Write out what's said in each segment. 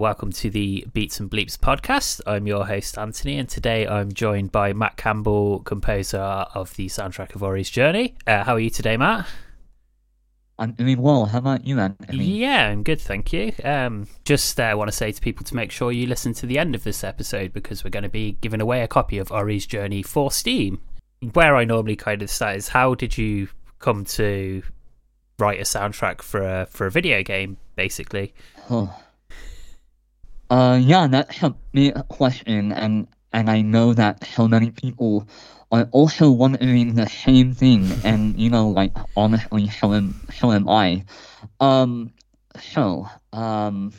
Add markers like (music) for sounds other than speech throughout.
Welcome to the Beats and Bleeps podcast. I'm your host, Anthony, and today I'm joined by Mat Campbell, composer of the soundtrack of Ari's Journey. Uh, how are you today, Mat? I'm doing well. How about you, Anthony? Yeah, I'm good, thank you. Um, just uh, want to say to people to make sure you listen to the end of this episode because we're going to be giving away a copy of Ari's Journey for Steam. Where I normally kind of start is how did you come to write a soundtrack for a for a video game, basically? Oh. Uh, yeah, that's a big question, and and I know that so many people are also wondering the same thing, and you know, like honestly, so am am I. Um, so um,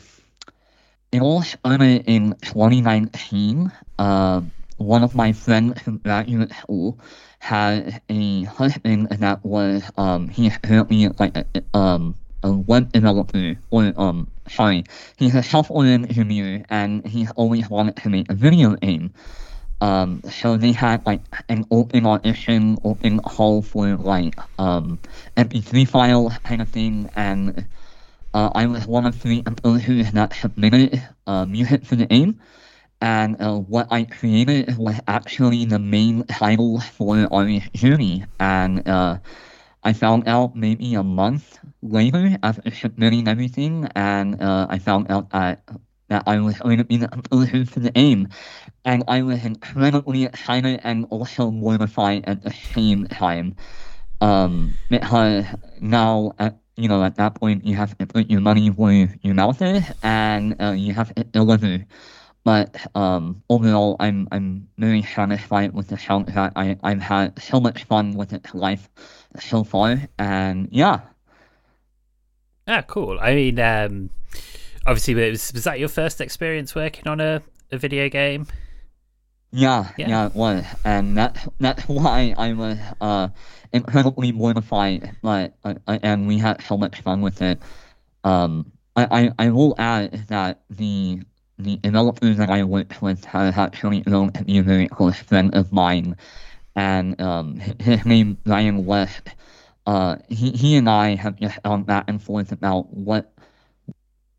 it all started in 2019. Uh, one of my friends from graduate school had a husband that was um he apparently like um a web developer or um sorry, he's a software engineer and he's always wanted to make a video game. Um, so they had like an open audition, open call for like um MP3 file kind of thing, and uh, I was one of three composers that submitted uh, music for the game. And uh, what I created was actually the main title for Ari's Journey, and uh, I found out maybe a month later after submitting everything, and uh, I found out that that I was going to be the composer for the game, and I was incredibly excited and also mortified at the same time, um, because now at you know at that point you have to put your money where your mouth is, and uh, you have to deliver. But um, overall, I'm I'm very satisfied with the soundtrack. I I've had so much fun with its life so far, and yeah. Ah, cool. I mean, um, obviously, was, was that your first experience working on a, a video game? Yeah, yeah, yeah, it was, and that that's (laughs) why I was uh incredibly mortified. Like, uh, and we had so much fun with it. Um, I, I, I will add that the the developers that I worked with have actually known to be a very close friend of mine, and um, (laughs) his name Ryan West. Uh, he he and I have just back and forth about what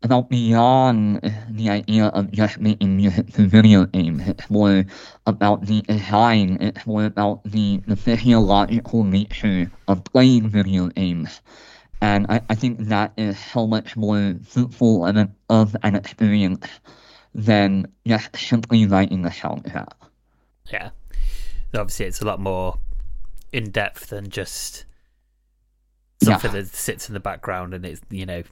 about beyond the idea of just making music video games. It's more about the design. It's more about the, the physiological nature of playing video games. And I, I think that is so much more fruitful of an, of an experience than just simply writing a soundtrack. Yeah. Obviously, it's a lot more in depth than just something yeah. that sits in the background and it's, you know,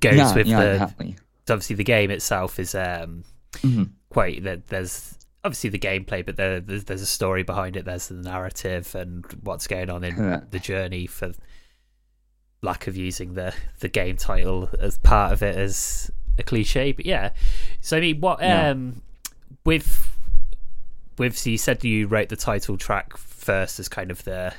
goes yeah, with yeah, the. Exactly. Obviously, the game itself is um, mm-hmm. quite. There's obviously the gameplay, but there, there's, there's a story behind it. There's the narrative and what's going on in Correct. the journey. For lack of using the the game title as part of it as a cliche, but yeah. So I mean, what um with with so you said you wrote the title track first as kind of the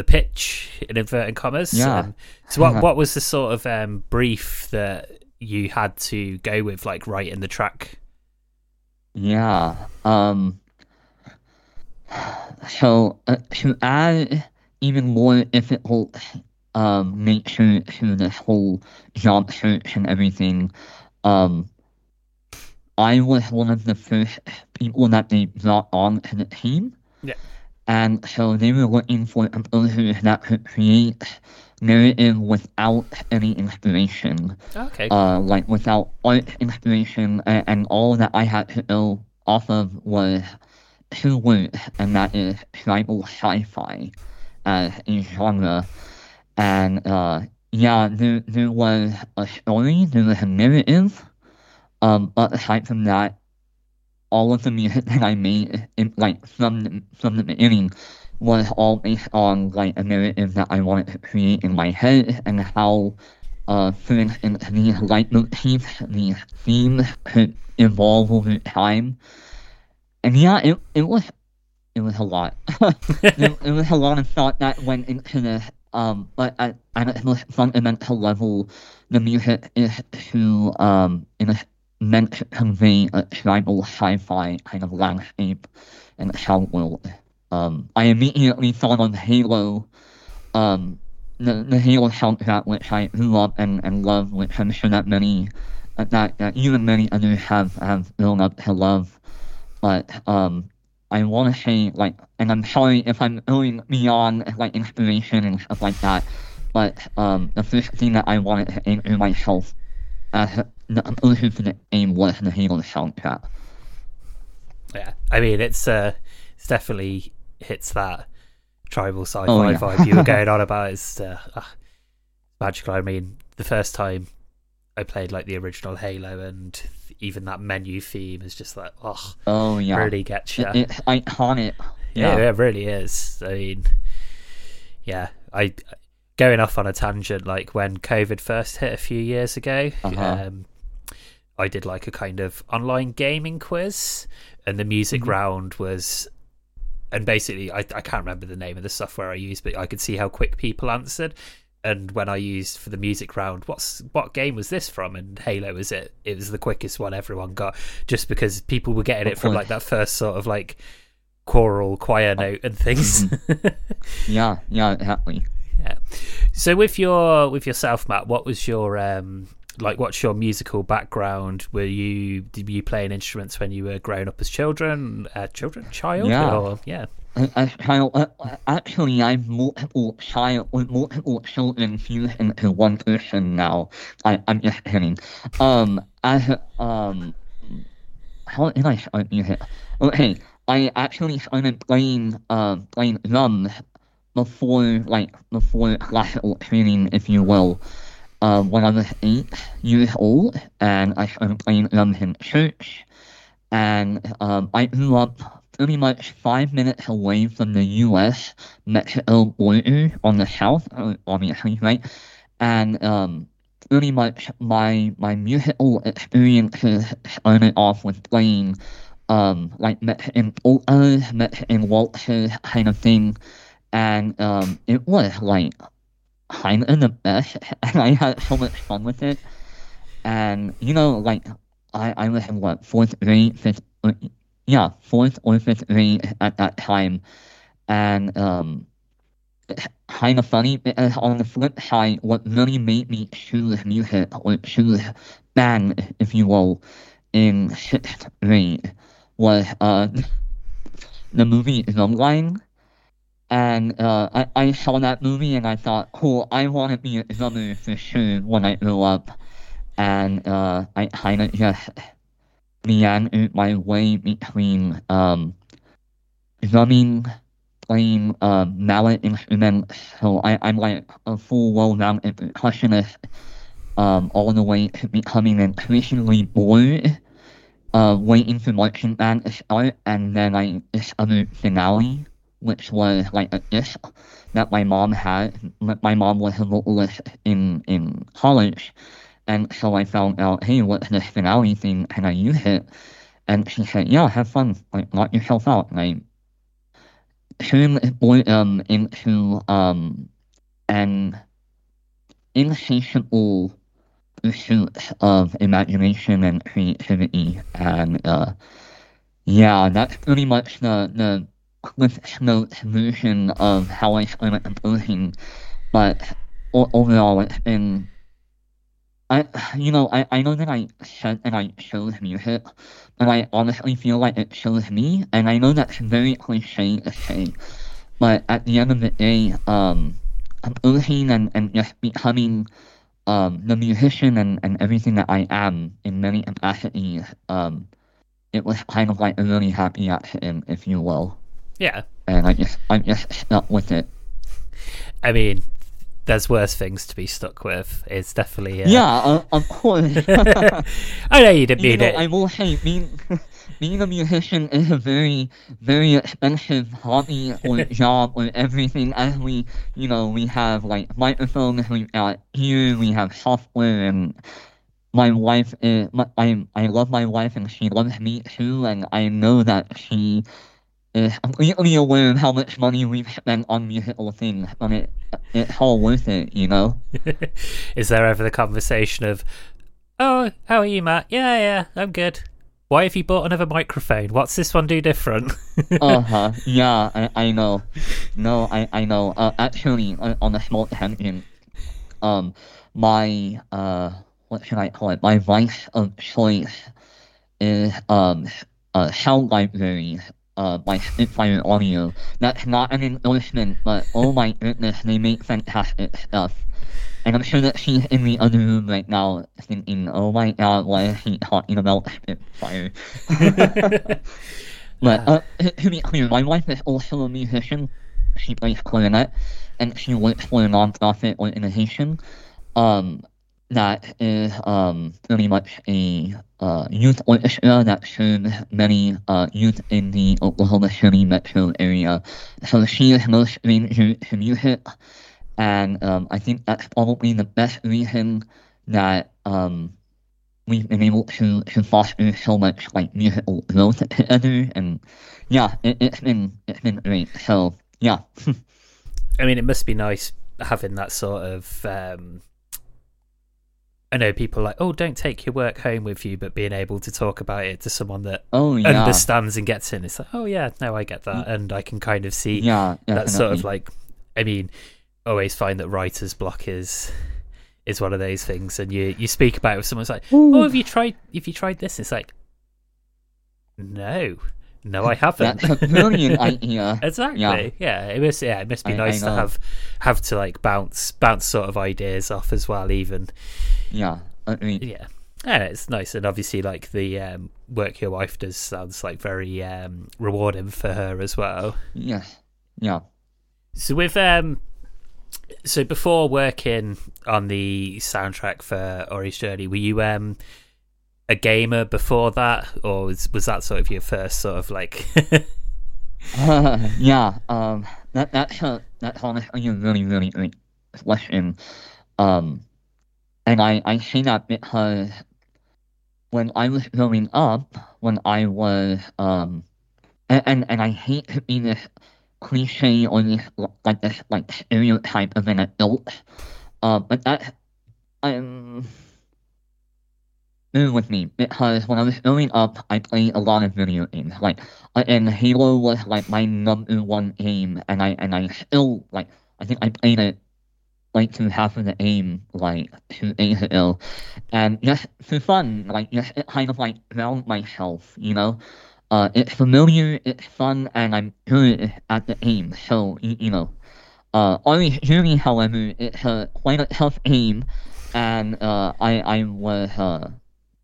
the pitch in inverted commas. Yeah. Um, so what (laughs) what was the sort of um brief that you had to go with, like writing the track? Yeah. Um. So uh, to add even more difficult um nature to this whole job search and everything, um, I was one of the first people that they brought on to the team. Yeah. And so they were looking for composers that could create narrative without any inspiration Okay. uh, like without art inspiration, and, and all that I had to go off of was two words, and that is tribal sci-fi as a genre. And uh, yeah, there, there was a story, there was a narrative, um, but aside from that, all of the music that I made, in, like from the, from the beginning, was all based on like a narrative that I wanted to create in my head and how, uh, for instance, these leitmotifs, these themes could evolve over time. And yeah, it it was it was a lot. (laughs) it, (laughs) it was a lot of thought that went into this. Um, but at, at its most fundamental level, the music is to um, it is meant to convey a tribal sci-fi kind of landscape and sound world. Um, I immediately thought of Halo, um, the, the Halo soundtrack, which I grew up and, and love, which I'm sure that many that, that you and many others have have grown up to love. But um, I want to say like, and I'm sorry if I'm going beyond like inspiration and stuff like that. But um, the first thing that I wanted to anchor myself person for the aim was the soundtrack. Yeah, I mean it's uh, it's definitely hits that tribal sci-fi Oh, yeah. vibe you were going on (laughs) about. It's uh, ah, magical. I mean, the first time I played like the original Halo, and even that menu theme is just like, oh, Oh yeah, really gets you. It- it's iconic. Yeah, Yeah. it really is. I mean, yeah, I going off on a tangent. Like when COVID first hit a few years ago, Uh-huh. um, I did like a kind of online gaming quiz, and the music Mm-hmm. round was. And basically, I, I can't remember the name of the software I used, but I could see how quick people answered. And when I used for the music round, what's what game was this from? And Halo was it? It was the quickest one everyone got, just because people were getting it from like that first sort of like choral choir note and things. (laughs) Yeah, yeah, exactly. Yeah. So with your with yourself, Mat, what was your um like what's your musical background? Were you did you play playing instruments when you were growing up as children, uh, children, child? Yeah. Or, yeah. Uh, uh, actually, I'm multiple child multiple children fused into one person now. I, I'm just kidding. Um, as um, how did I start music? Okay, I actually started playing um playing drums before like before classical training, if you will. Um, when I was eight years old, and I started playing drums in church and um, I grew up pretty much five minutes away from the U.S. Mexico border on the south, uh, obviously, right? And um, pretty much my my musical experiences started off with playing um, like Mexican polkas, Mexican waltzes, kind of thing, and um, it was like kind of the best, and I had so much fun with it. And you know, like I, I was in what fourth grade, fifth, uh, yeah, fourth or fifth grade at that time, and um, kind of funny because on the flip side, what really made me choose music or choose band, if you will, in sixth grade was uh the movie Drumline. And uh, I, I saw that movie and I thought, cool, I want to be a drummer for sure when I grow up. And uh, I kind of just meandered my way between um, drumming, playing uh, mallet instruments. So I, I'm like a full well-rounded percussionist, um, all the way to becoming increasingly bored, uh, waiting for marching band to start, and then I discovered finale, which was like a disc that my mom had. My mom was a vocalist in in college. And so I found out, hey, what's this finale thing? Can I use it? And she said, yeah, have fun. Like, knock yourself out. And I turned boredom into um, an insatiable pursuit of imagination and creativity. And uh, yeah, that's pretty much the, the Cliff Notes version of how I started composing. But overall, it's been I, you know, I, I know that I said that I chose music, but I honestly feel like it chose me, and I know that's very cliche to say, but at the end of the day, um, composing and, and just becoming um, the musician and, and everything that I am in many capacities, um, it was kind of like a really happy accident, if you will, Yeah. and I just I just stuck with it. I mean, there's worse things to be stuck with. It's definitely uh, Yeah, uh, of course. (laughs) I know you didn't you mean know, it. I will say, being (laughs) being a musician is a very, very expensive hobby or (laughs) job or everything. As we, you know, we have like microphones, we got gear, we have software, and my wife is. My, I I love my wife, and she loves me too, and I know that she is completely aware of how much money we've spent on musical things, but it it's all worth it, you know. (laughs) Is there ever the conversation of, "Oh, how are you, Mat? Yeah, yeah, I'm good. Why have you bought another microphone? What's this one do different?" (laughs) uh huh. Yeah, I, I know. No, I I know. Uh, actually, on, on a small tangent, um, my uh, what should I call it? My vice of choice is um uh sound library. Uh, by Spitfire Audio. That's not an endorsement, but oh my goodness, they make fantastic stuff. And I'm sure that she's in the other room right now thinking, oh my god, why is he talking about Spitfire? (laughs) but uh, to be clear, my wife is also a musician. She plays clarinet, and she works for a non-profit organization um, that is um, pretty much a uh, youth orchestra that serves many uh, youth in the Oklahoma City metro area. So she is no stranger to music and um, I think that's probably the best reason that um, we've been able to, to foster so much like musical growth (laughs) together. And yeah, it, has been it's been great. So yeah. (laughs) I mean, it must be nice having that sort of. Um, I know people like, oh, don't take your work home with you, but being able to talk about it to someone that oh, yeah. understands and gets in, it's like, oh yeah, no, I get that, and I can kind of see yeah, that sort of like. I mean, always find that writer's block is is one of those things, and you you speak about it with someone's like, Ooh. "Oh, have you tried? If you tried this?" It's like, no, no, I haven't. That's a brilliant idea. exactly. Yeah. yeah. it must. Yeah, it must be I, nice I to have have to like bounce bounce sort of ideas off as well. Even. Yeah. I mean, yeah. Yeah, it's nice, and obviously, like the um, work your wife does sounds like very um, rewarding for her as well. Yeah, yeah. So with um, so before working on the soundtrack for Ari's Journey, were you um a gamer before that, or was, was that sort of your first sort of like? uh, (laughs) yeah, um, that that a, that's honestly a really really great question. Um, and I I say that because when I was growing up, when I was um, and and, and I hate to be this cliche or this like this like stereotype of an adult. Uh, but that I'm bear with me because when I was growing up, I played a lot of video games. Like, uh, and Halo was like my number one game, and I and I still like I think I played it like to half of the game like two days ago, and just for fun, like just kind of like ground myself, you know. Uh, it's familiar, it's fun, and I'm good at the aim. So you, you know, uh, Ari's Journey, however, it's a quite a tough aim, and uh, I I was uh,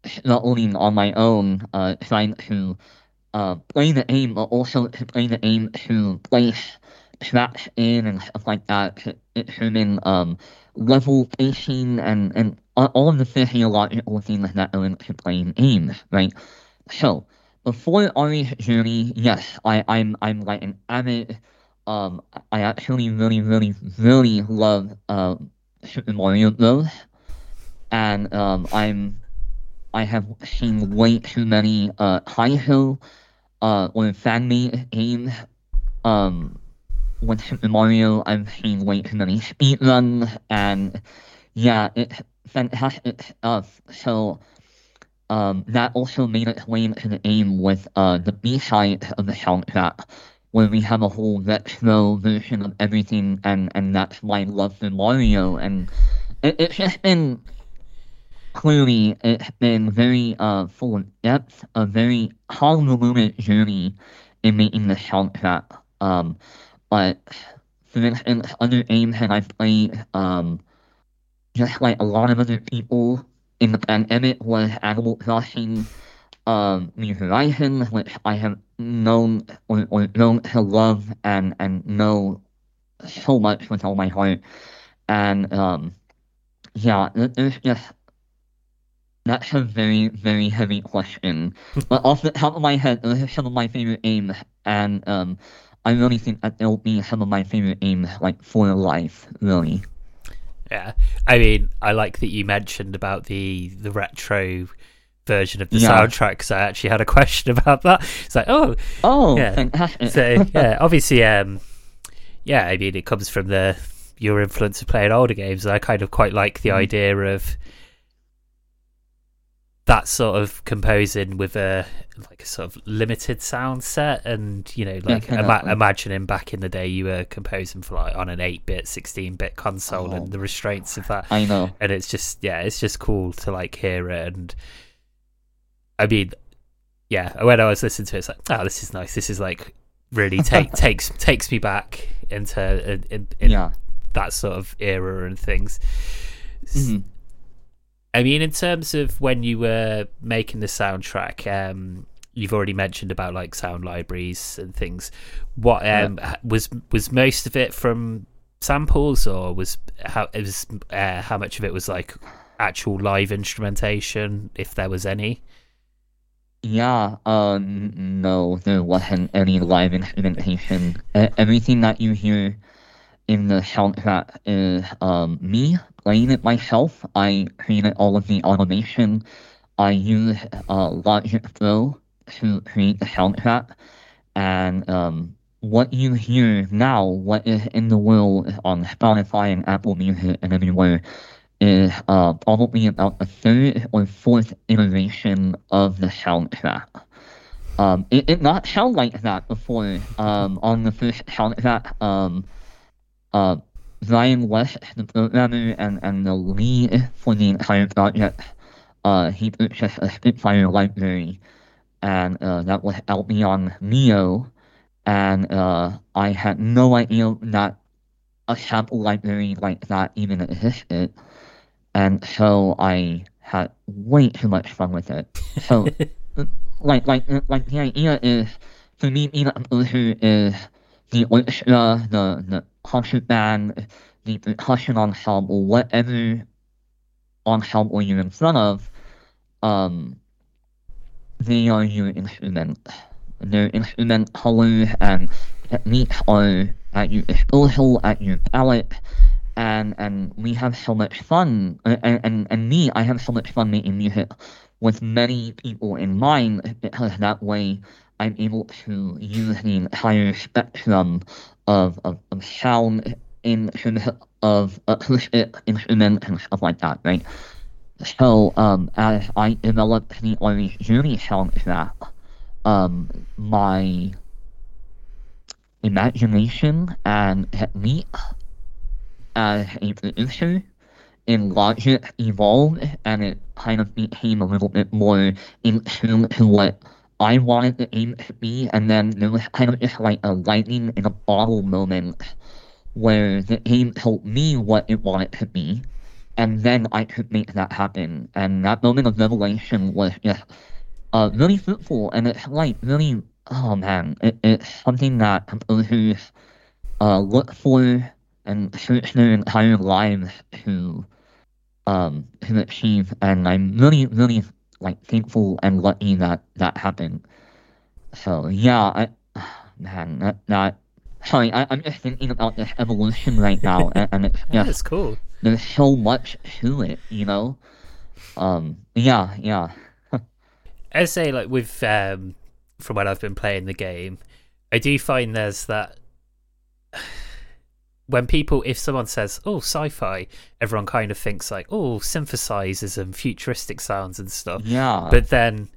struggling on my own, uh, trying to uh, play the aim, but also to play the aim to place traps in and stuff like that to um, level pacing and and all of the physiological things that go into playing aim, right? So before Ari's journey, yes, I, I'm I'm like an avid um I actually really really really love um Super Mario Bros. And um I'm I have seen way too many uh Kaizo uh or fan made um with Mario I've seen way too many speedruns and yeah it's fantastic stuff so um, that also made its way into the game with uh, the B-side of the soundtrack, where we have a whole retro version of everything, and, and that's why I love the Mario. And it, it's just been clearly it's been very uh, full of depth, a very convoluted journey in making the soundtrack. Um, but for instance, other games that I've played, um, just like a lot of other people in the pandemic was Animal Crossing um, New Horizons, which I have known or, or known to love and, and know so much with all my heart. And um, yeah, there's just that's a very, very heavy question. (laughs) but off the top of my head, those are some of my favorite games, and um, I really think that they'll be some of my favorite games, like for life, really. Yeah, I mean, I like that you mentioned about the the retro version of the yeah. soundtrack because I actually had a (laughs) question about that. It's like, oh, oh, yeah. so (laughs) yeah, obviously, um, yeah, I mean, it comes from the your influence of playing older games, and I kind of quite like the mm. idea of that sort of composing with a like a sort of limited sound set and you know like Yeah, ima- imagining back in the day you were composing for like on an 8-bit 16-bit console Oh. and the restraints of that I know. and it's just yeah it's just cool to like hear it and i mean yeah when i was listening to it it's like oh this is nice this is like really (laughs) take takes takes me back into in, in, Yeah. that sort of era and things Mhm. I mean, in terms of when you were making the soundtrack, um, you've already mentioned about like sound libraries and things. What um, h- was was most of it from samples, or was how it was uh, how much of it was like actual live instrumentation, if there was any? Yeah, uh, no, there wasn't any live instrumentation. Everything that you hear in the soundtrack is um, me playing it myself. I created all of the automation. I use uh, Logic Pro to create the soundtrack. And um, what you hear now, what is in the world on Spotify and Apple Music and everywhere, is uh, probably about the third or fourth iteration of the soundtrack. Um, it did not sound like that before. Um, on the first soundtrack, um, uh, Ryan West, the programmer and, and the lead for the entire project, uh, he purchased a Spitfire library, and uh, that was Albion Neo, and uh, I had no idea that a sample library like that even existed, and so I had way too much fun with it. So, (laughs) like, like, like the idea is, for me, being a composer is the orchestra, the the band, the percussion ensemble, or whatever on ensemble you're in front of, um, they are your instrument. Their instrument colors and techniques are at your disposal, at your palette, and and we have so much fun. And and, and me, I have so much fun making music with many people in mind because that way I'm able to use the entire spectrum of of, of sound in of acoustic instruments and stuff like that, right? So, um, as I developed the Ari's Journey soundtrack, um, my imagination and technique as a producer in Logic evolved, and it kind of became a little bit more in tune to what I wanted the aim to me, and then there was kind of just like a lightning in a bottle moment where the aim told me what it wanted to be, and then I could make that happen. And that moment of revelation was just uh, really fruitful, and it's like really, oh man, it, it's something that composers uh, look for and search their entire lives to um to achieve, and I'm really, really like thankful and lucky that that happened. So yeah, I (sighs) man, that that sorry, I, I'm just thinking about this evolution right now, (laughs) and, and it's Yeah, it's cool. there's so much to it, you know. Um, yeah, yeah, (laughs) I say like with um, from when I've been playing the game, I do find there's that when people, if someone says, "Oh, sci-fi," everyone kind of thinks like, "Oh, synthesizers and futuristic sounds and stuff." yeah. But then,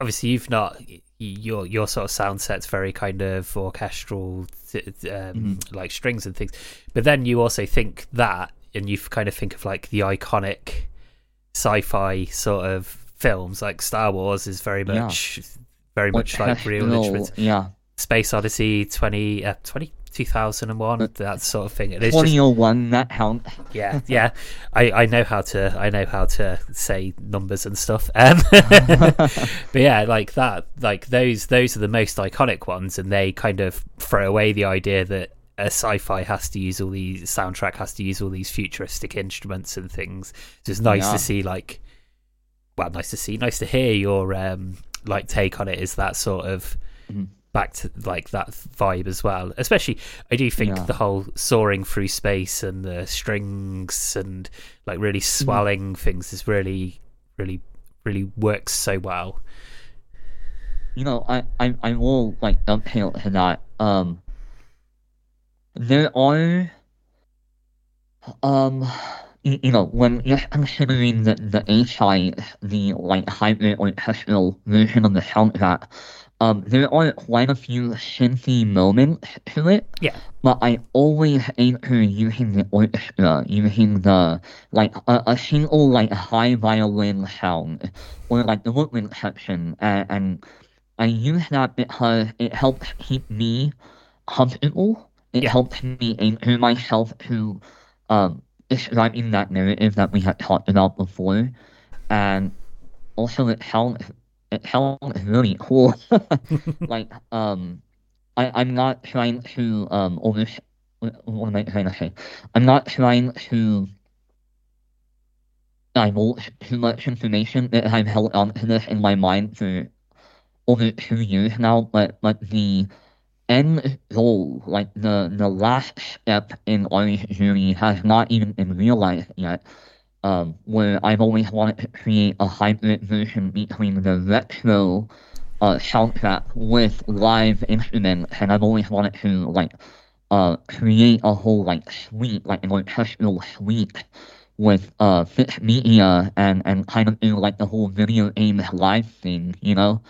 obviously, you've not your your sort of sound set's very kind of orchestral, th- um, like strings and things. But then you also think that, and you kind of think of like the iconic sci-fi sort of films, like Star Wars is very Yeah. much, very much like real instruments. Yeah, Space Odyssey 20, uh, 20 2001, that sort of thing. And it's just twenty oh one. That counts. yeah, yeah. (laughs) I, I know how to I know how to say numbers and stuff. (laughs) Um, (laughs) but yeah, like that, like those those are the most iconic ones, and they kind of throw away the idea that a sci-fi has to use all these soundtrack has to use all these futuristic instruments and things. So it's nice Yeah. to see like, well, nice to see, nice to hear your um like take on it. Is that sort of Mhm. Back to like that vibe as well. Especially, I do think Yeah. the whole soaring through space and the strings and like really Mm-hmm. swelling things is really, really, really works so well. You know, I, I'm I will like to that. Um, there are um you, you know, when you're considering the, the HI, the like hybrid or personal version of the soundtrack, um, there are quite a few synthy moments to it. Yeah. But I always enter using the orchestra, using the like a, a single like high violin sound or like the woodwind section, and, and I use that because it helps keep me comfortable. It Yeah. helps me anchor myself to um describing that narrative that we had talked about before, and also it sounds sounds (laughs) like um, I I'm not trying to um over what am I trying to say? I'm not trying to divulge too much information that I've held on to this in my mind for over two years now, but but the end goal, like the the last step in Ari's journey, has not even been realized yet. Um, where I've always wanted to create a hybrid version between the retro uh, soundtrack with live instruments, and I've always wanted to like uh, create a whole like suite, like an orchestral suite with uh fixed media and and kind of do like the whole video game live thing, you know.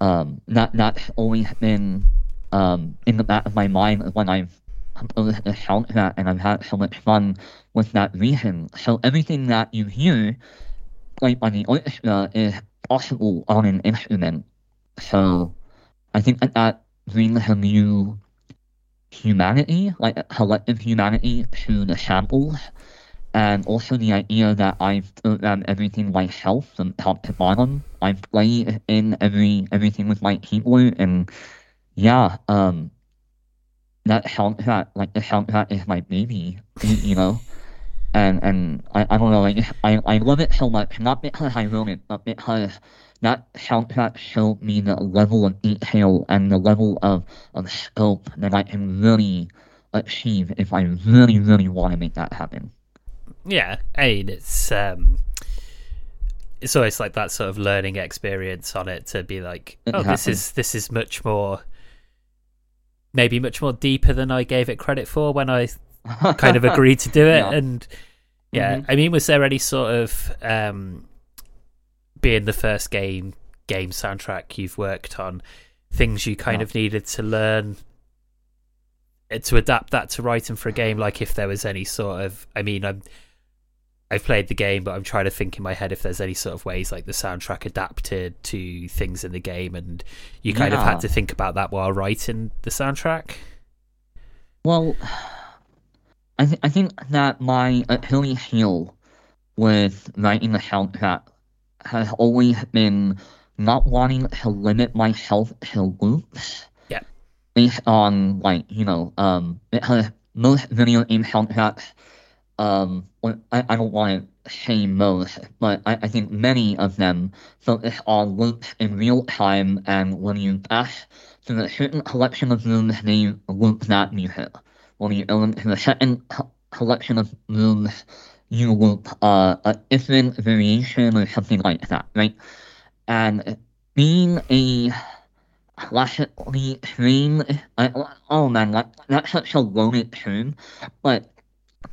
Um, that that's always been um in the back of my mind when I've composed the soundtrack, and I've had so much fun with that reason. So everything that you hear played by the orchestra is possible on an instrument. So I think that that brings a new humanity, like a collective humanity to the samples. And also the idea that I've programmed everything myself from top to bottom. I've played in every everything with my keyboard and yeah, um that soundtrack like the soundtrack is my baby, you know? And and I, I don't know, like I, I love it so much, not because I wrote it, but because that soundtrack showed me the level of detail and the level of, of scope that I can really achieve if I really, really want to make that happen. Yeah, I mean, it's um, it's always like that sort of learning experience on it to be like, It oh, this is this is much more, maybe much more deeper than I gave it credit for when I kind of agreed to do (laughs) it. Yeah. And yeah, Mhm. I mean, was there any sort of um, being the first game game soundtrack you've worked on, things you kind Yeah. of needed to learn uh, to adapt that to writing for a game? Like if there was any sort of, I mean, I'm. I've played the game, but I'm trying to think in my head if there's any sort of ways like the soundtrack adapted to things in the game, and you kind of had to think about that while writing the soundtrack. Well, I, th- I think that my Achilles heel with writing the soundtrack has always been not wanting to limit myself to loops. Yeah. Based on like you know um because most video game soundtracks um I, I don't want to say most but I, I think many of them focus on loops in real time and when you pass through a certain collection of rooms they loop that music you the second co- collection of rooms, you loop uh, a different variation or something like that, right? And being a classically trained, oh man, that, that's such a loaded term, but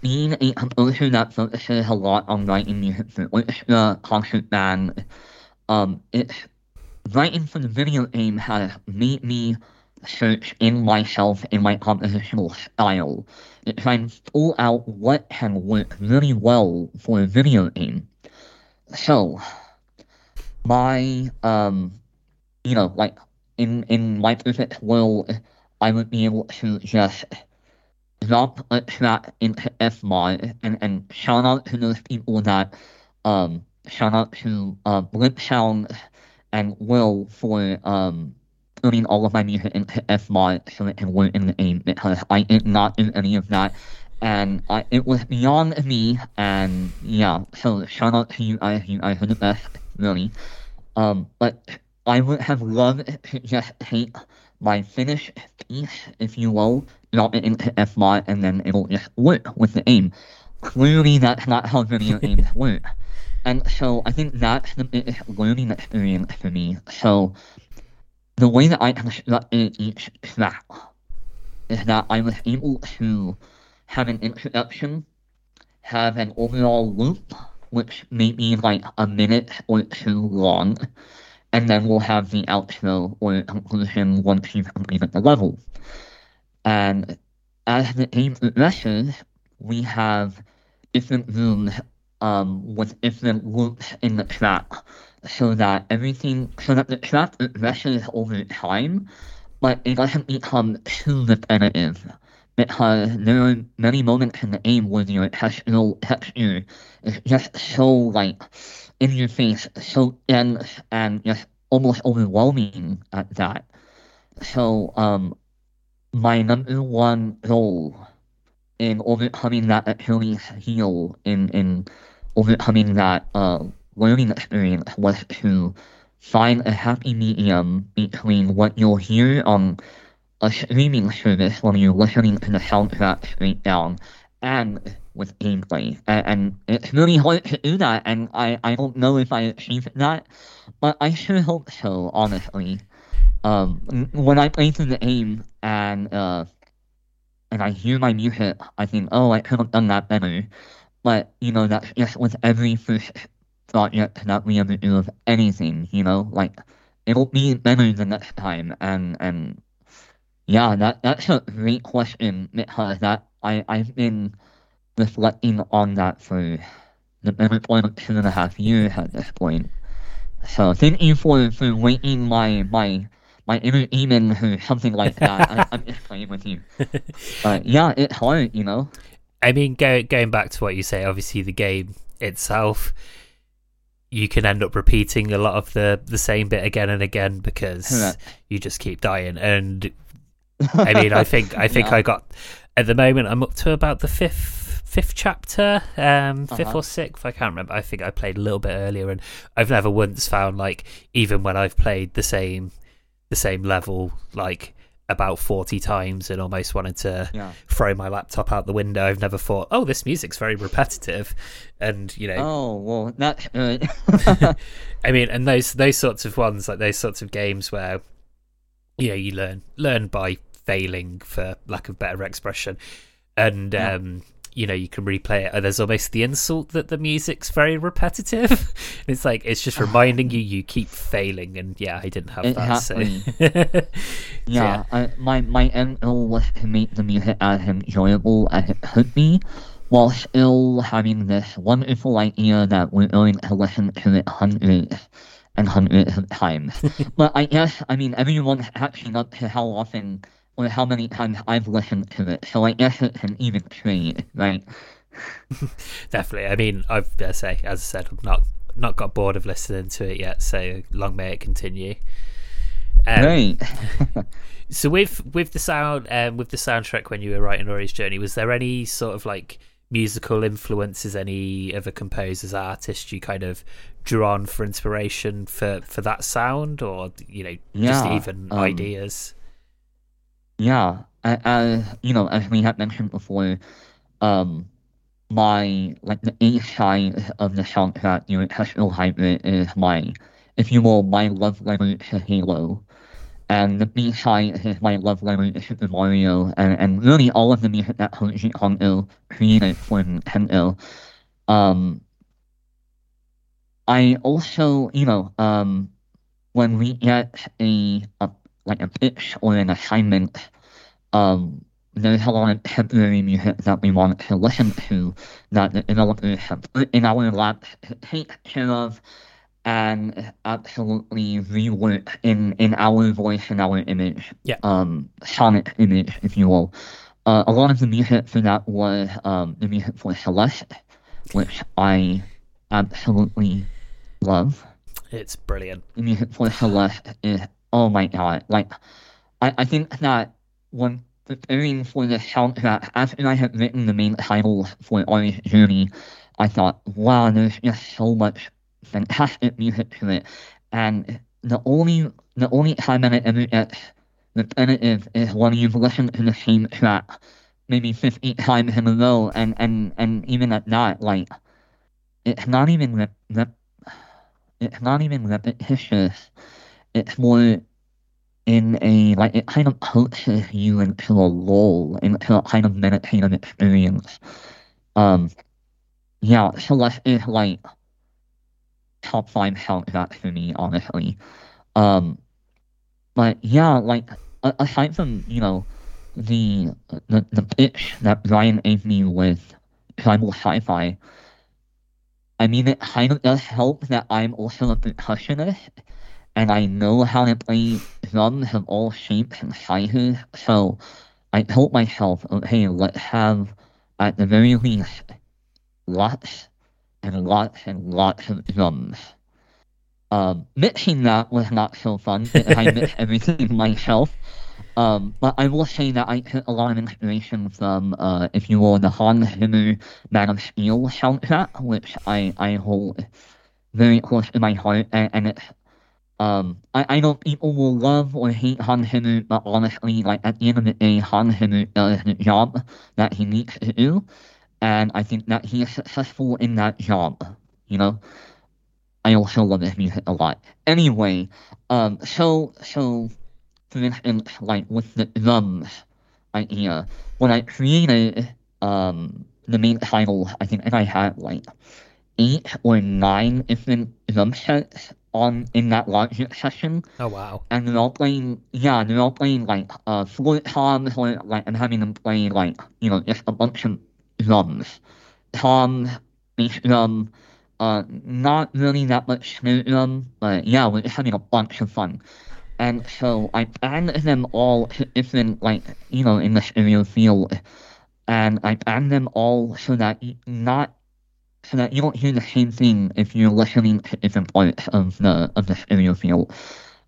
being a composer that focuses a lot on writing music for orchestra, concert band, um, writing for the video game has made me search in myself in my compositional style to try and pull out what can work really well for a video game. So, my um, you know, like in in my perfect world, I would be able to just drop a track into Fmod and and shout out to those people that um shout out to uh Blip Sound and Will for um putting all of my music into Fmod so it can work in the game because I did not do any of that. And I, it was beyond me, and yeah, so shout out to you guys, you guys are the best, really. Um, but I would have loved to just take my finished piece, if you will, drop it into Fmod, and then it'll just work with the aim. Clearly, that's not how video (laughs) games work. And so I think that's the biggest learning experience for me. So the way that I constructed each track is that I was able to have an introduction, have an overall loop, which may be like a minute or two long, and then we'll have the outro or conclusion once you've completed the level. And as the game progresses, we have different rooms um, with different loops in the track, so that everything, so that the track progresses over time, but it doesn't become too repetitive because there are many moments in the game where your textural texture is just so like in your face, so dense and just almost overwhelming at that. So um my number one goal in overcoming that Achilles heel in in overcoming that uh learning experience was to find a happy medium between what you'll hear on a streaming service when you're listening to the soundtrack straight down and with gameplay. And, and, it's really hard to do that, and I, I don't know if I achieved that, but I sure hope so, honestly. Um, when I play through the game and uh, and I hear my music, I think, oh, I could have done that better. But, you know, that's just with every first project that we ever do of anything, you know, like, it'll be better the next time, and, and yeah, that that's a great question because that I I've been reflecting on that for the better part of two and a half years at this point. So thank you for for waiting my my my inner demon or something like that. I, am (laughs) just playing with you. But yeah, it's hard, you know. I mean, go, going back to what you say, obviously the game itself, you can end up repeating a lot of the the same bit again and again because you just keep dying. And I mean, I think I (laughs) think yeah. I got at the moment I'm up to about the fifth fifth chapter, um, 5th uh-huh. or sixth. I can't remember. I think I played a little bit earlier, and I've never once found like even when I've played the same the same level like about 40 times and almost wanted to yeah. throw my laptop out the window. I've never thought, oh, this music's very repetitive. And, you know. Oh, well, that's (laughs) good. I mean, and those those sorts of ones, like those sorts of games where, you know, you learn learn by failing, for lack of better expression. And, yeah. um, you know you can replay it and there's almost the insult that the music's very repetitive. (laughs) It's like it's just ah. reminding you you keep failing and yeah i didn't have that mm. (laughs) so. yeah, yeah. I, my my end was to make the music as enjoyable as it could be while still having this wonderful idea that we're going to listen to it hundreds and hundreds of times. (laughs) But i guess i mean everyone's catching up to how often or how many times I've listened to it. So I guess it's an even trade, right? (laughs) Definitely. I mean, I've I say, as I said, I've not not got bored of listening to it yet. So long may it continue. Um, right. (laughs) so with with the sound um, with the soundtrack when you were writing Ari's Journey, was there any sort of like musical influences, any other composers, artists you kind of drew on for inspiration for for that sound, or you know, yeah, just even um, ideas? Yeah, as you know, as we have mentioned before, um, my like the A side of the soundtrack, you know, Textural Hybrid is my, if you will, my love letter to Halo, and the B side is my love letter to Super Mario, and, and really all of the music that Koji Kondo created for Nintendo. Um, I also, you know, um, when we get a, a like a pitch or an assignment, um, there's a lot of temporary music that we want to listen to that the developers have put in our lab to take care of and absolutely rework in, in our voice and our image, yeah. um, sonic image, if you will. Uh, a lot of the music for that was um, the music for Celeste, which I absolutely love. It's brilliant. The music for Celeste is oh my god! Like, I, I think that when preparing for the soundtrack, after I had written the main title for Ari's Journey, I thought, wow, there's just so much fantastic music to it, and the only the only time that it ever gets repetitive is when you've listened to the same track maybe 50 times in a row, and and and even at that, like, it's not even rep, rep it's not even repetitious. It's more in a like it kind of coaches you into a lull, into a kind of meditative experience. Um, yeah, Celeste is like top five that for me, honestly. Um, but yeah, like aside from you know the the the pitch that Brian gave me with tribal sci-fi, I mean it kind of does help that I'm also a percussionist and I know how to play drums of all shapes and sizes. So I told myself, okay, let's have at the very least lots and lots and lots of drums. Um, mixing that was not so fun because I mixed (laughs) everything myself. Um, but I will say that I took a lot of inspiration from, uh, if you will, the Hans Zimmer Man of Steel soundtrack, which I, I hold very close to my heart, and, and it's um, I, I know people will love or hate Hans Zimmer, but honestly, like at the end of the day, Hans Zimmer does the job that he needs to do, and I think that he is successful in that job. You know, I also love his music a lot. Anyway, um, so so for instance, like with the drums idea, when I created um the main title, I think I had like eight or nine different drum sets on in that logic (laughs) session. Oh wow! And they're all playing, yeah, they're all playing like uh fluid toms like and having them play like you know just a bunch of drums, tom, bass drum, uh, not really that much snare drum, but yeah, we're just having a bunch of fun. And so I panned them all to different like you know in the stereo field, and I panned them all so that not that you don't hear the same thing if you're listening to different parts of the of the stereo field.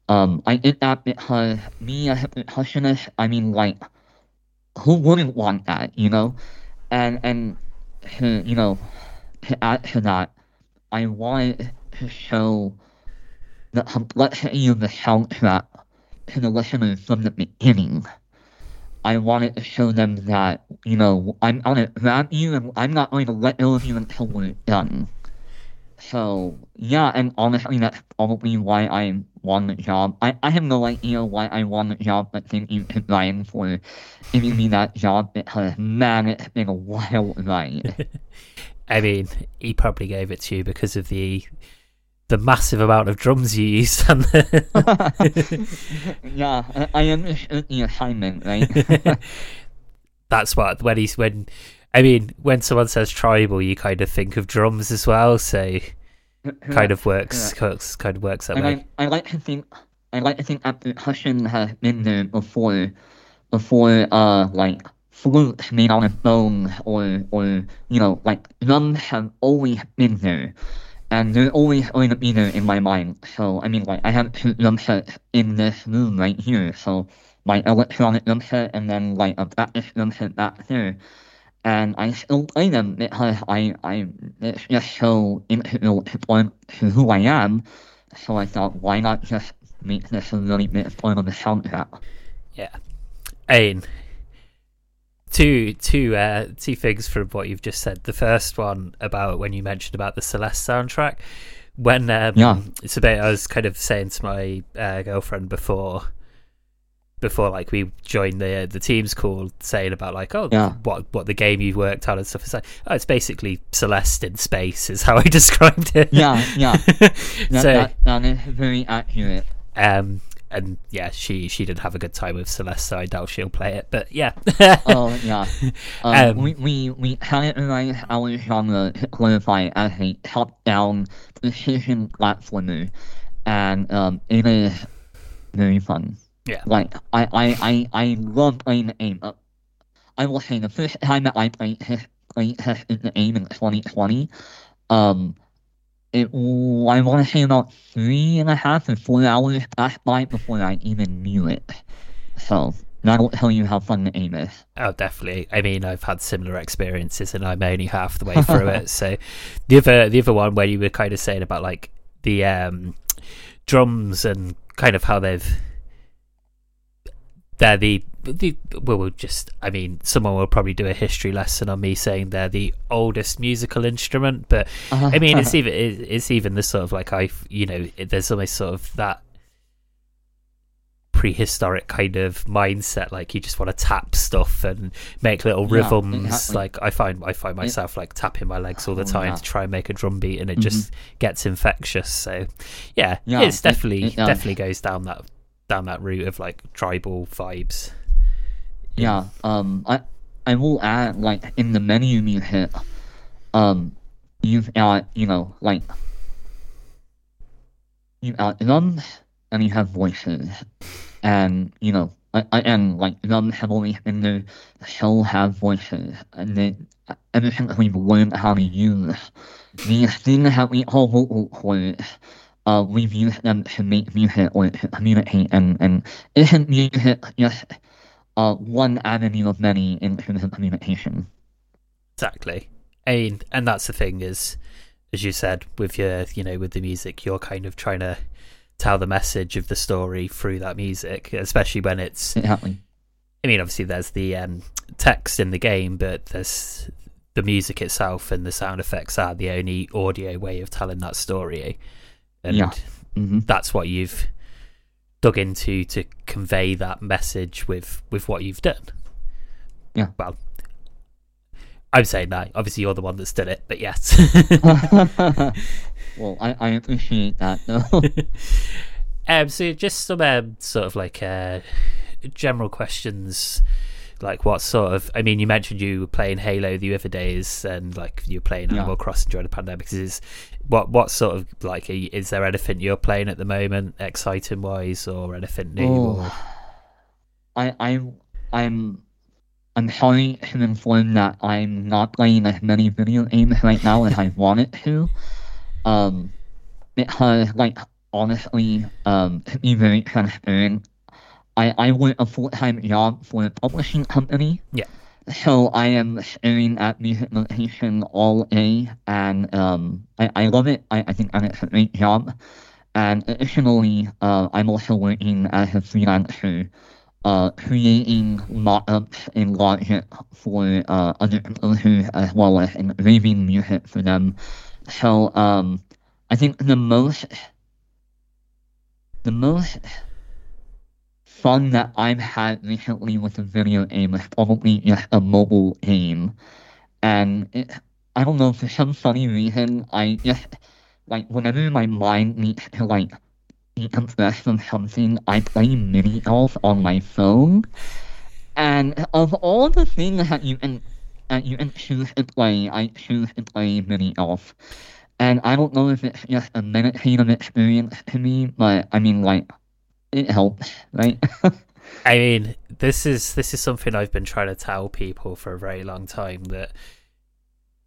Um, I did that because me as a percussionist, I mean, like, who wouldn't want that, you know? And and to, you know, to add to that, I wanted to show the complexity of the soundtrack to the listeners from the beginning. I wanted to show them that, you know, I'm gonna grab you and I'm not going to let go of you until we're done. So, yeah, and honestly, that's probably why I won the job. I, I have no idea why I won the job, but thank you to Ryan for giving me that job because, man, it's been a (laughs) wild ride. (laughs) I mean, he probably gave it to you because of the the massive amount of drums you used on the yeah i understood the assignment right? (laughs) That's what when he's when i mean when someone says tribal you kind of think of drums as well so (laughs) kind of works yeah. kind of works that and way. I, I like to think i like to think that percussion has been there before before uh like flutes made out of bone or or you know like drums have always been there and going to be there in my mind. So I mean, like I have two drum sets in this room right here. So my electronic drum set and then like a practice drum set back there. And I still play them because I I it's just so integral to, to who I am. So I thought, why not just make this a really big part of the soundtrack? Yeah, Ain, two two uh, two things from what you've just said. The first one about when you mentioned about the Celeste soundtrack. When um, yeah, it's a bit. I was kind of saying to my uh, girlfriend before, before like we joined the the team's call, saying about like oh yeah. what what the game you've worked on and stuff. It's like oh, it's basically Celeste in space is how I (laughs) described it. Yeah, (laughs) yeah. so that, that is very accurate. Um, and yeah, she she didn't have a good time with Celeste, so I doubt she'll play it. But yeah. oh (laughs) yeah. Um, um, we we we categorize our genre to clarify as a top-down precision platformer, and um, it is very fun. Yeah. Like I I I, I love playing the game. Uh, I will say the first time that I played played the game in 2020, um, it, I want to say about three and a half or four hours passed by before I even knew it. So that'll tell you how fun the game is. Oh, definitely. I mean, I've had similar experiences, and I'm only half the way through it. (laughs) So the other, the other one where you were kind of saying about like the um, drums and kind of how they've they're the, the well, we'll just I mean someone will probably do a history lesson on me saying they're the oldest musical instrument but uh-huh. I mean it's even it's even the sort of like I you know there's almost sort of that prehistoric kind of mindset like you just want to tap stuff and make little Yeah, rhythms exactly. like i find i find myself like tapping my legs all the Oh, time yeah. to try and make a drum beat and it just gets infectious so yeah, Yeah, it's it- definitely it does. definitely goes down that down that route of like tribal vibes Yeah. Um. I I will add like in the menu you hit, um, you've got you know like you got them and you have voices, and you know I, I am like them heavily in the shall have voices, and then ever since we've learned how to use these things that we all vocal cords. Uh, we've used them to make music or to and, and isn't music just uh, one avenue of many in terms of communication. Exactly. And and that's the thing is, as you said, with your you know with the music, you're kind of trying to tell the message of the story through that music, especially when it's. Exactly. I mean, obviously there's the um, text in the game, but there's the music itself and the sound effects are the only audio way of telling that story, and Yeah. hmm that's what you've dug into to convey that message with with what you've done. Yeah. Well, I'm saying that. Obviously, you're the one that's done it, but yes. (laughs) well, I, I appreciate that though. (laughs) um, so just some um, sort of like uh, general questions, like what sort of? I mean, you mentioned you were playing Halo the other days, and like you were playing Yeah. Animal Crossing during the pandemic. Is what what sort of like? Is there anything you're playing at the moment, exciting wise, or anything new? Oh. Or... I I I'm I'm sorry to inform that I'm not playing as many video games right now as I (laughs) wanted to. Um, because like honestly, um, to be very transparent, I I work a full time job for a publishing company. Yeah. So I am staring at music notation all day, and um, I, I love it. I, I think it's a great job. And additionally, uh, I'm also working as a freelancer, uh, creating mock-ups in Logic for uh, other composers as well as engraving music for them. So um, I think the most, the most fun that I've had recently with a video game is probably just a mobile game, and it, I don't know for some funny reason I just like whenever my mind needs to like decompress from something, I play mini golf on my phone. And of all the things that you can that you can choose to play, I choose to play mini golf. And I don't know if it's just a meditative experience to me, but I mean like it helps, right? (laughs) I mean, this is this is something I've been trying to tell people for a very long time that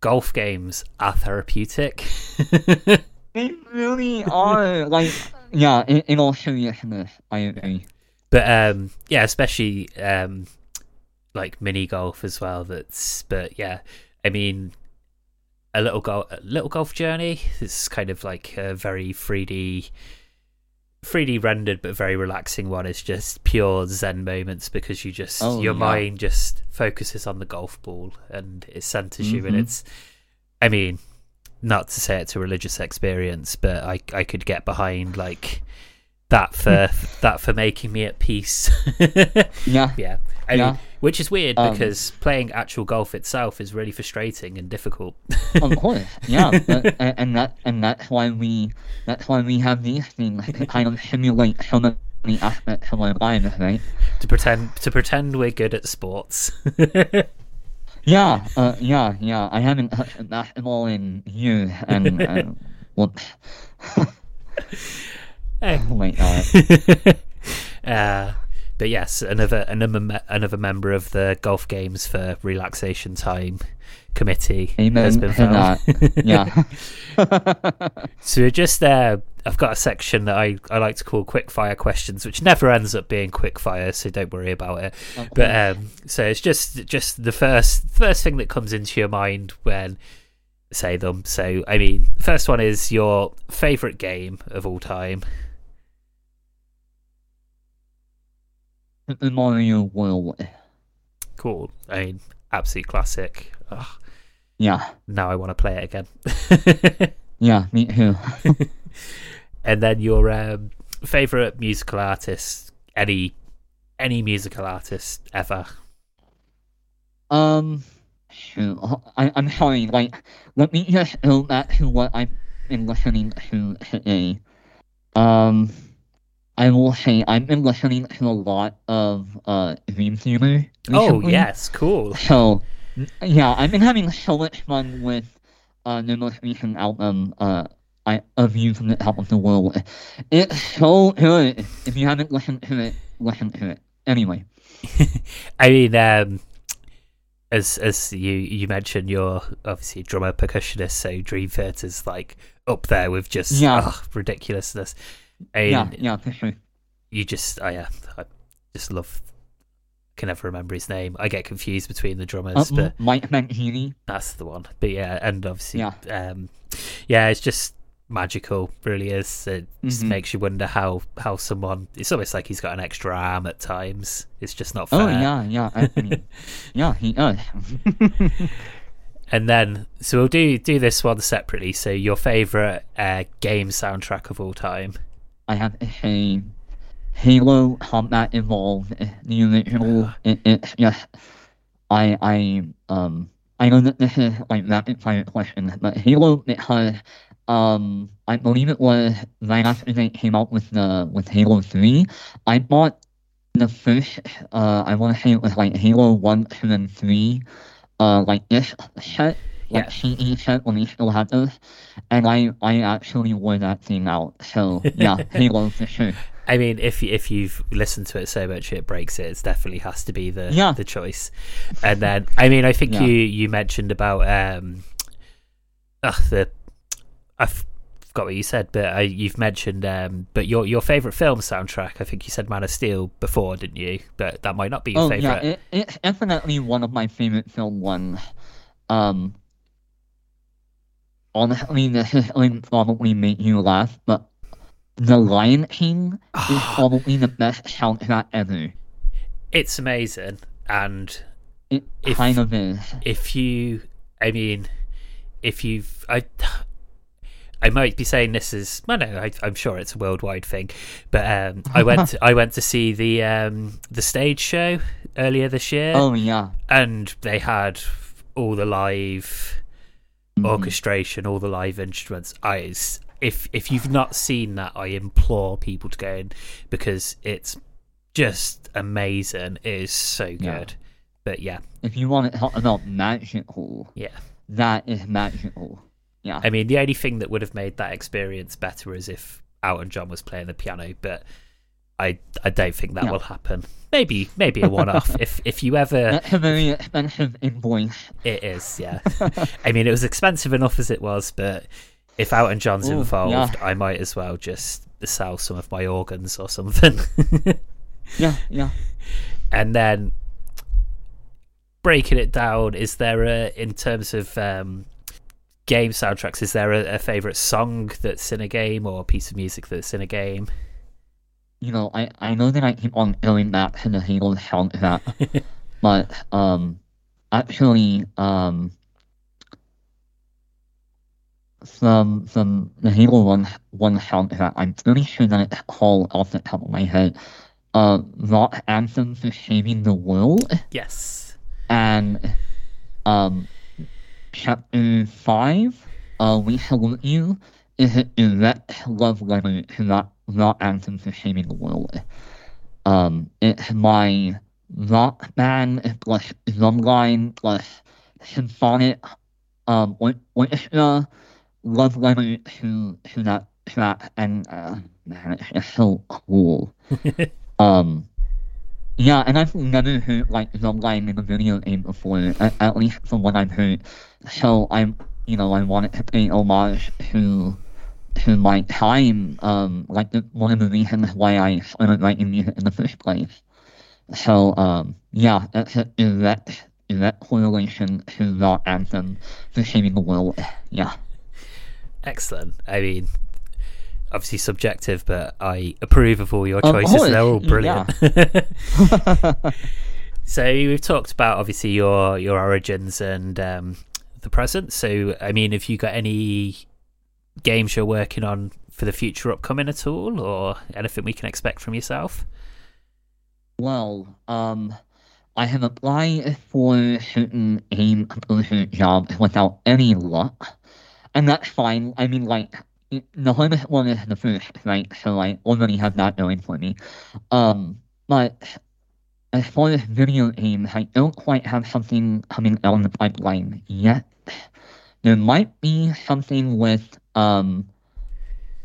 golf games are therapeutic. (laughs) they really are. Like yeah, in, in all seriousness, I agree. but um yeah, especially um like mini golf as well that's but yeah, I mean a little golf a little golf journey is kind of like a very 3D 3D rendered but very relaxing one. is just pure zen moments because you just Oh, your yeah. mind just focuses on the golf ball and it centers you and Mhm. it's I mean not to say it's a religious experience but I I could get behind like that for (laughs) that for making me at peace. (laughs) Yeah, yeah. I Yeah. Which is weird Um, because playing actual golf itself is really frustrating and difficult. of (laughs) course, yeah, but, and, and that and that's why we that's why we have these things to kind of simulate so many aspects of our lives, right? to pretend to pretend we're good at sports. (laughs) Yeah, uh, yeah, yeah. I haven't touched a basketball in years, and uh, (laughs) whoops. Hey. Oh my god. uh, but yes, another another another member of the golf games for relaxation time committee has Amen been found. (laughs) Yeah. (laughs) So just uh, I've got a section that I, I like to call quick fire questions, which never ends up being quick fire, so don't worry about it. But um, so it's just just the first first thing that comes into your mind when say them. So I mean, first one is your favorite game of all time. Mario World. Cool. I mean, absolute classic. Ugh, Yeah, now I want to play it again. (laughs) yeah, me too. (laughs) and then your um, favorite musical artist, any any musical artist ever. Um, I, I'm sorry. Like, let me just go back to what I've been listening to today. Um, I will say I've been listening to a lot of uh Dream Theater. Oh yes, cool. (laughs) So, yeah, I've been having so much fun with uh, the most recent album, uh, I, A View from the Top of the World. It's so good. If you haven't listened to it, listen to it. Anyway, (laughs) I mean, um, as as you you mentioned, you're obviously a drummer percussionist, so Dream Theater's like up there with just Yeah. oh, ridiculousness. Mean, yeah, yeah, you just I yeah, I just love. Can never remember his name. I get confused between the Uh, drummers, M- but Mike Mangini. that's the one. But yeah, and obviously, Yeah. um, yeah, it's just magical. Really is. It just Mhm. makes you wonder how how someone. It's almost like he's got an extra arm at times. It's just not fair. Oh, yeah, yeah. I, I mean, (laughs) yeah, he does. (laughs) And then, so we'll do do this one separately. So, your favorite uh, game soundtrack of all time? I have say, Halo. Combat Evolved, uh, the original, it, it's just, I, I, um, I know that this is like rapid fire questions, but Halo because, um, I believe it was right after they came out with the, with Halo 3, I bought the first, uh, I want to say it was like Halo 1, 2, and 3, uh, like this set, like set when they still had those, and I, I actually wore that thing out, so yeah, Halo for sure. I mean, if if you've listened to it so much it breaks it, it definitely has to be the Yeah. the choice. And then, I mean, I think Yeah. you you mentioned about um, ugh, the I forgot what you said, but I, you've mentioned um, but your your favorite film soundtrack. I think you said Man of Steel before, didn't you? But that might not be your Oh favorite. yeah, it, it's definitely one of my favorite film ones. Um, honestly, this is going to probably make you laugh, but The Lion King is (sighs) probably the best soundtrack ever. it's amazing, and It If- kind of is. if you i mean if you've i i might be saying this is i know I, i'm sure it's a worldwide thing but um i (laughs) went to, i went to see the um the stage show earlier this year Oh yeah, and they had all the live Mhm. orchestration all the live instruments I, if if you've not seen that i implore people to go in because it's just amazing it is so good Yeah. but yeah if you want to talk about magical, yeah that is magical. Yeah. I mean, the only thing that would have made that experience better is if Elton John was playing the piano, but I I don't think that Yeah. will happen. Maybe maybe a one off (laughs) if if you ever very expensive invoice. it is yeah. (laughs) I mean, it was expensive enough as it was, but if Out Elton John's Ooh, involved, yeah. I might as well just sell some of my organs or something. (laughs) Yeah, yeah. and then breaking it down, is there a in terms of um, game soundtracks? Is there a, a favorite song that's in a game or a piece of music that's in a game? You know, I, I know that I keep on going back to the Halo soundtrack, (laughs) but um, actually, um, from from the Halo one one soundtrack, I'm pretty sure that it's called off the top of my head, uh, Rock Anthem for Saving the World, Yes. and um, chapter five, uh, We Salute You, is a direct love letter to that rock anthem for world. Um, it's my rock band plus drumline plus symphonic um or- orchestra love letter to to that track, and uh, man, it's just so cool. (laughs) um. Yeah, and I've never heard like drumline in a video game before, at, at least from what I've heard. So I'm, you know, I wanted to pay homage to to my time, um, like the, one of the reasons why I started writing music in the first place. So, um, yeah, that's a direct, direct correlation to the anthem for saving the world. Yeah. Excellent. I mean, obviously subjective, but I approve of all your choices. They're all yeah. brilliant. (laughs) (laughs) so we've talked about obviously your your origins and um, the present. So I mean, have you got any games you're working on for the future upcoming at all, or anything we can expect from yourself? well, um, I have applied for certain AIM composer jobs without any luck, and that's fine. I mean, like the hardest one is the first, right? So I already have that going for me. Um, but as far as video games, I don't quite have something coming down the pipeline yet. There might be something with um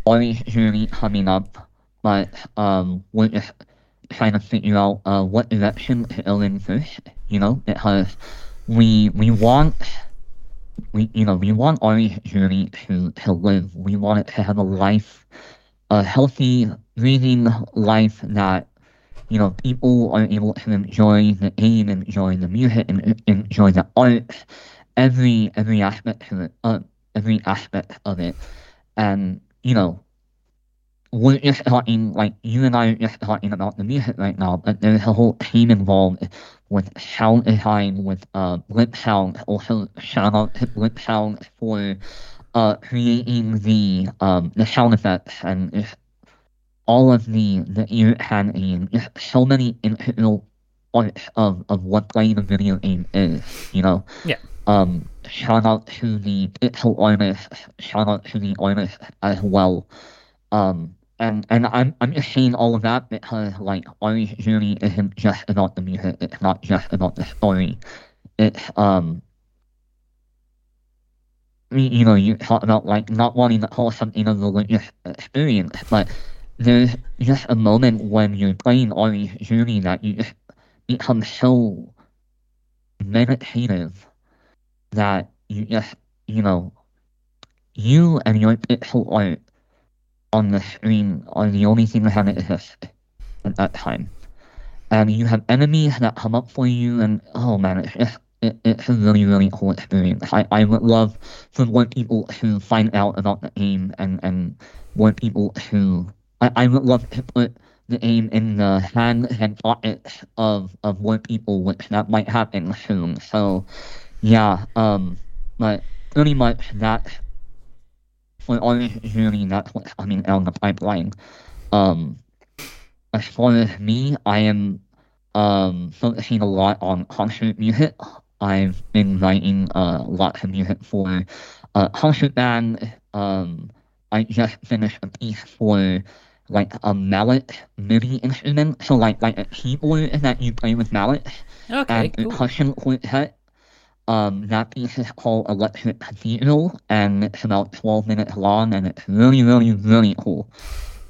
Ari's Journey coming up, but um we're just trying to figure out uh what direction to go in first, you know, because we we want we you know we want Ari's Journey to to live. We want it to have a life, a healthy, breathing life that you know people are able to enjoy the game, enjoy the music, and enjoy the art, every every aspect of it, uh, every aspect of it, and you know. We're just talking, like, you and I are just talking about the music right now, but there's a whole team involved with sound design, with uh, Blip Sound. Also, shout out to Blip Sound for uh, creating the um, the sound effects and all of the the ear handling. Just so many integral parts of, of what playing a video game is. You know. Yeah. Um, shout out to the artists. Shout out to the artists as well. Um, and and I'm I'm just saying all of that because like Ari's Journey isn't just about the music. It's not just about the story. It's um. You know, you talk about like not wanting to call something a religious experience, but there's just a moment when you're playing Ari's Journey that you just become so meditative that you eh, you know you and your pixel art on the screen are the only thing that exist at that time. And you have enemies that come up for you, and oh man, it's just it, it's a really really cool experience. I, I would love for more people to find out about the game and and more people to I, I would love to put the game in the hands and pockets of of more people, which that might happen soon. So yeah, um, but pretty much that for Journey, that's what's coming down the pipeline. Um, as far as me, I am um, focusing a lot on concert music. I've been writing uh, lots of music for uh, concert band. Um, I just finished a piece for like a mallet MIDI instrument, so like like a keyboard that you play with mallets Okay, and cool. percussion quartet. Um, that piece is called Electric Cathedral, and it's about 12 minutes long, and it's really, really, really cool.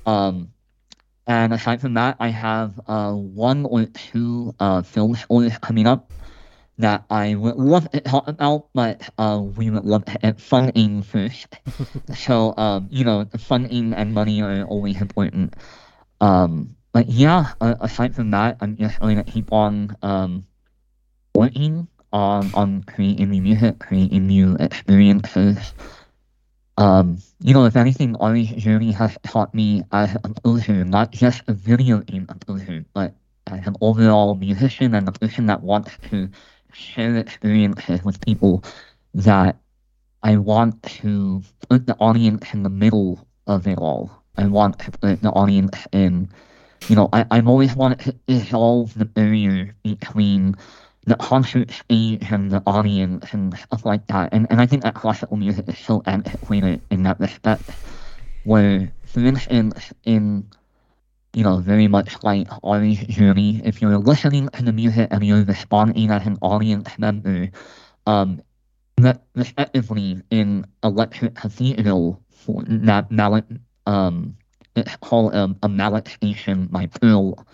Um, and aside from that, I have uh, one or two uh, film scores coming up that I would love to talk about, but uh, we would love to get funding first. (laughs) so, um, you know, the funding and money are always important. Um, but yeah, uh, aside from that, I'm just going to keep on um, working on on music, creating new experiences. Um, you know, if anything, Ari's Journey has taught me as a composer, not just a video game composer, but as an overall musician and a person that wants to share experiences with people that I want to put the audience in the middle of it all. I want to put the audience in, you know, I, I've always wanted to dissolve the barrier between the concert stage and the audience and stuff like that. And and I think that classical music is so antiquated in that respect. Where, for instance, in you know, very much like Ari's Journey, if you're listening to the music and you're responding as an audience member, um, re- respectively in Electric Cathedral for that mallet, um, it's called um, a mallet station by Pearl.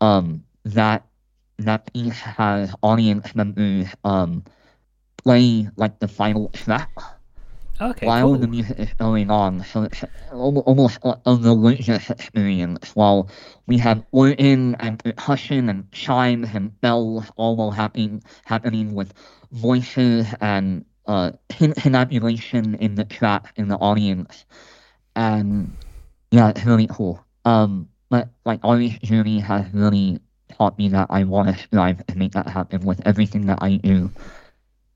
Um, that that piece has audience members um play like the final track Okay, while cool. the music is going on, so it's almost like a religious experience. While we have organ and percussion and chimes and bells all while happening happening with voices and uh tintinnabulation in the track in the audience, and yeah, it's really cool. Um, but like Ari's Journey has really taught me that I want to strive to make that happen with everything that I do,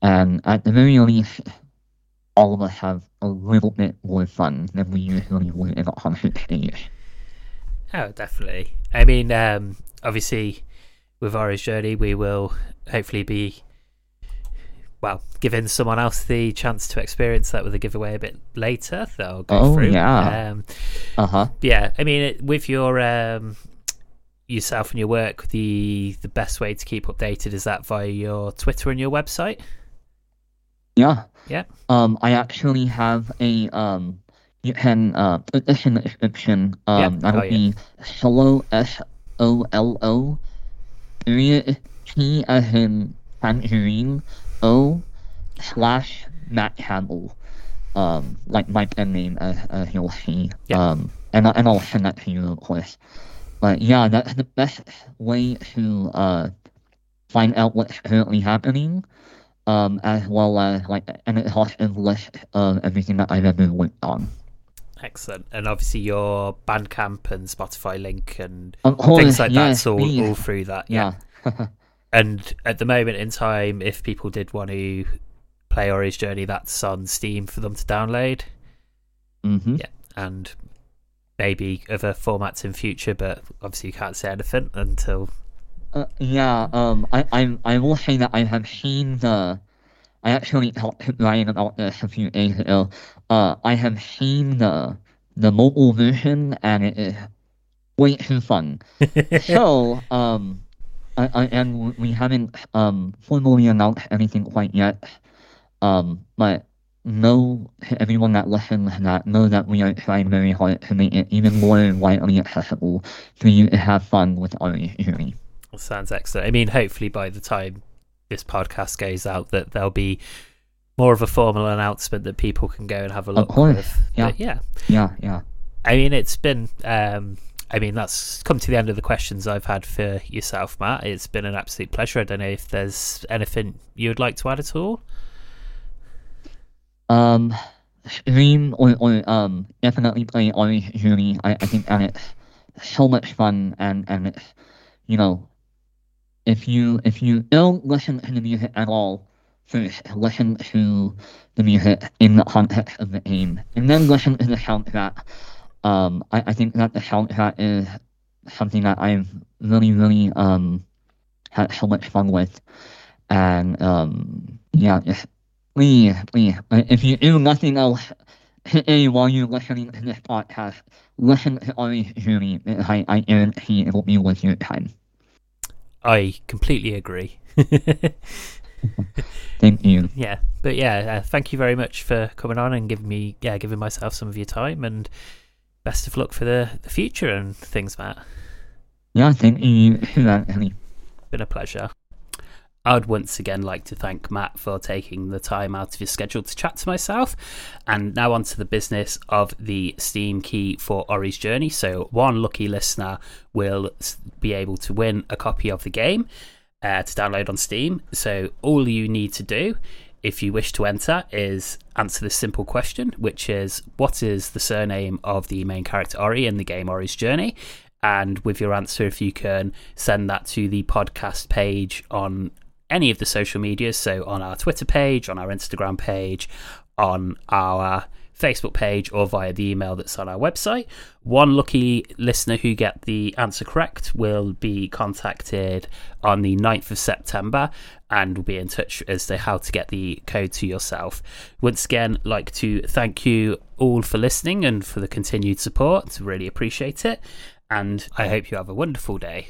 and at the very least all of us have a little bit more fun than we usually would in a concert stage. Oh, definitely. I mean, um, obviously, with Ari's journey, we will hopefully be well, giving someone else the chance to experience that with a giveaway a bit later. They'll go Oh, through. yeah. Um, Uh huh. yeah, I mean, it, with your um, yourself and your work, the the best way to keep updated is that via your Twitter and your website. Yeah. Yeah. Um, I actually have a um. You can uh this in the description. Um, Yeah. that'll Oh, yeah. be solo s o l o period t as in tangerine o slash Mat Campbell. Um, like my pen name as, as you'll see. Yeah. Um, and and I'll send that to you of course. But yeah, that's the best way to uh find out what's currently happening um, as well as like an exhaustive list of everything that I've ever worked on. Excellent, and obviously your Bandcamp and Spotify link and course, things like yes, that's all please. all through that. Yeah. yeah. (laughs) And at the moment in time, if people did want to play Ari's Journey, that's on Steam for them to download. hmm Yeah, and maybe other formats in future, but obviously you can't say anything until Uh, yeah. Um. I I I will say that I have seen the. I actually talked to Ryan about this a few days ago. Uh, I have seen the the mobile version and it is way too fun. (laughs) so um, I, I and we haven't um formally announced anything quite yet. Um, but know everyone that listens that know that we are trying very hard to make it even more widely accessible for you to have fun with our journey. Sounds excellent. I mean, hopefully by the time this podcast goes out, that there'll be more of a formal announcement that people can go and have a look. Of course, with. yeah. But yeah. Yeah, yeah. I mean, it's been. Um, I mean, that's come to the end of the questions I've had for yourself, Mat. It's been an absolute pleasure. I don't know if there's anything you would like to add at all. Um, stream or, or um definitely play Ari's Journey. I, I think that it's so much fun and and it's you know if you if you don't listen to the music at all first listen to the music in the context of the game and then listen to the soundtrack. Um, I, I think that the soundtrack is something that I've really really um had so much fun with and um yeah just Please, please, if you do nothing else (laughs) while you're listening to this podcast, listen to Ari's Journey. I, I guarantee it will be worth your time. I completely agree. (laughs) Thank you. yeah, but yeah, uh, thank you very much for coming on and giving me, yeah, giving myself some of your time, and best of luck for the, the future and things, Mat. Yeah, thank you. (laughs) Been a pleasure. I'd once again like to thank Mat for taking the time out of his schedule to chat to myself. And now on to the business of the Steam key for Ari's Journey. So, one lucky listener will be able to win a copy of the game uh, to download on Steam. So, all you need to do, if you wish to enter, is answer this simple question, which is what is the surname of the main character Ari in the game Ari's Journey? And with your answer, if you can send that to the podcast page on any of the social medias, so on our Twitter page, on our Instagram page, on our Facebook page, or via the email that's on our website. One lucky listener who get the answer correct will be contacted on the 9th of September and will be in touch as to how to get the code to yourself. Once again, like to thank you all for listening and for the continued support. Really appreciate it. And I hope you have a wonderful day.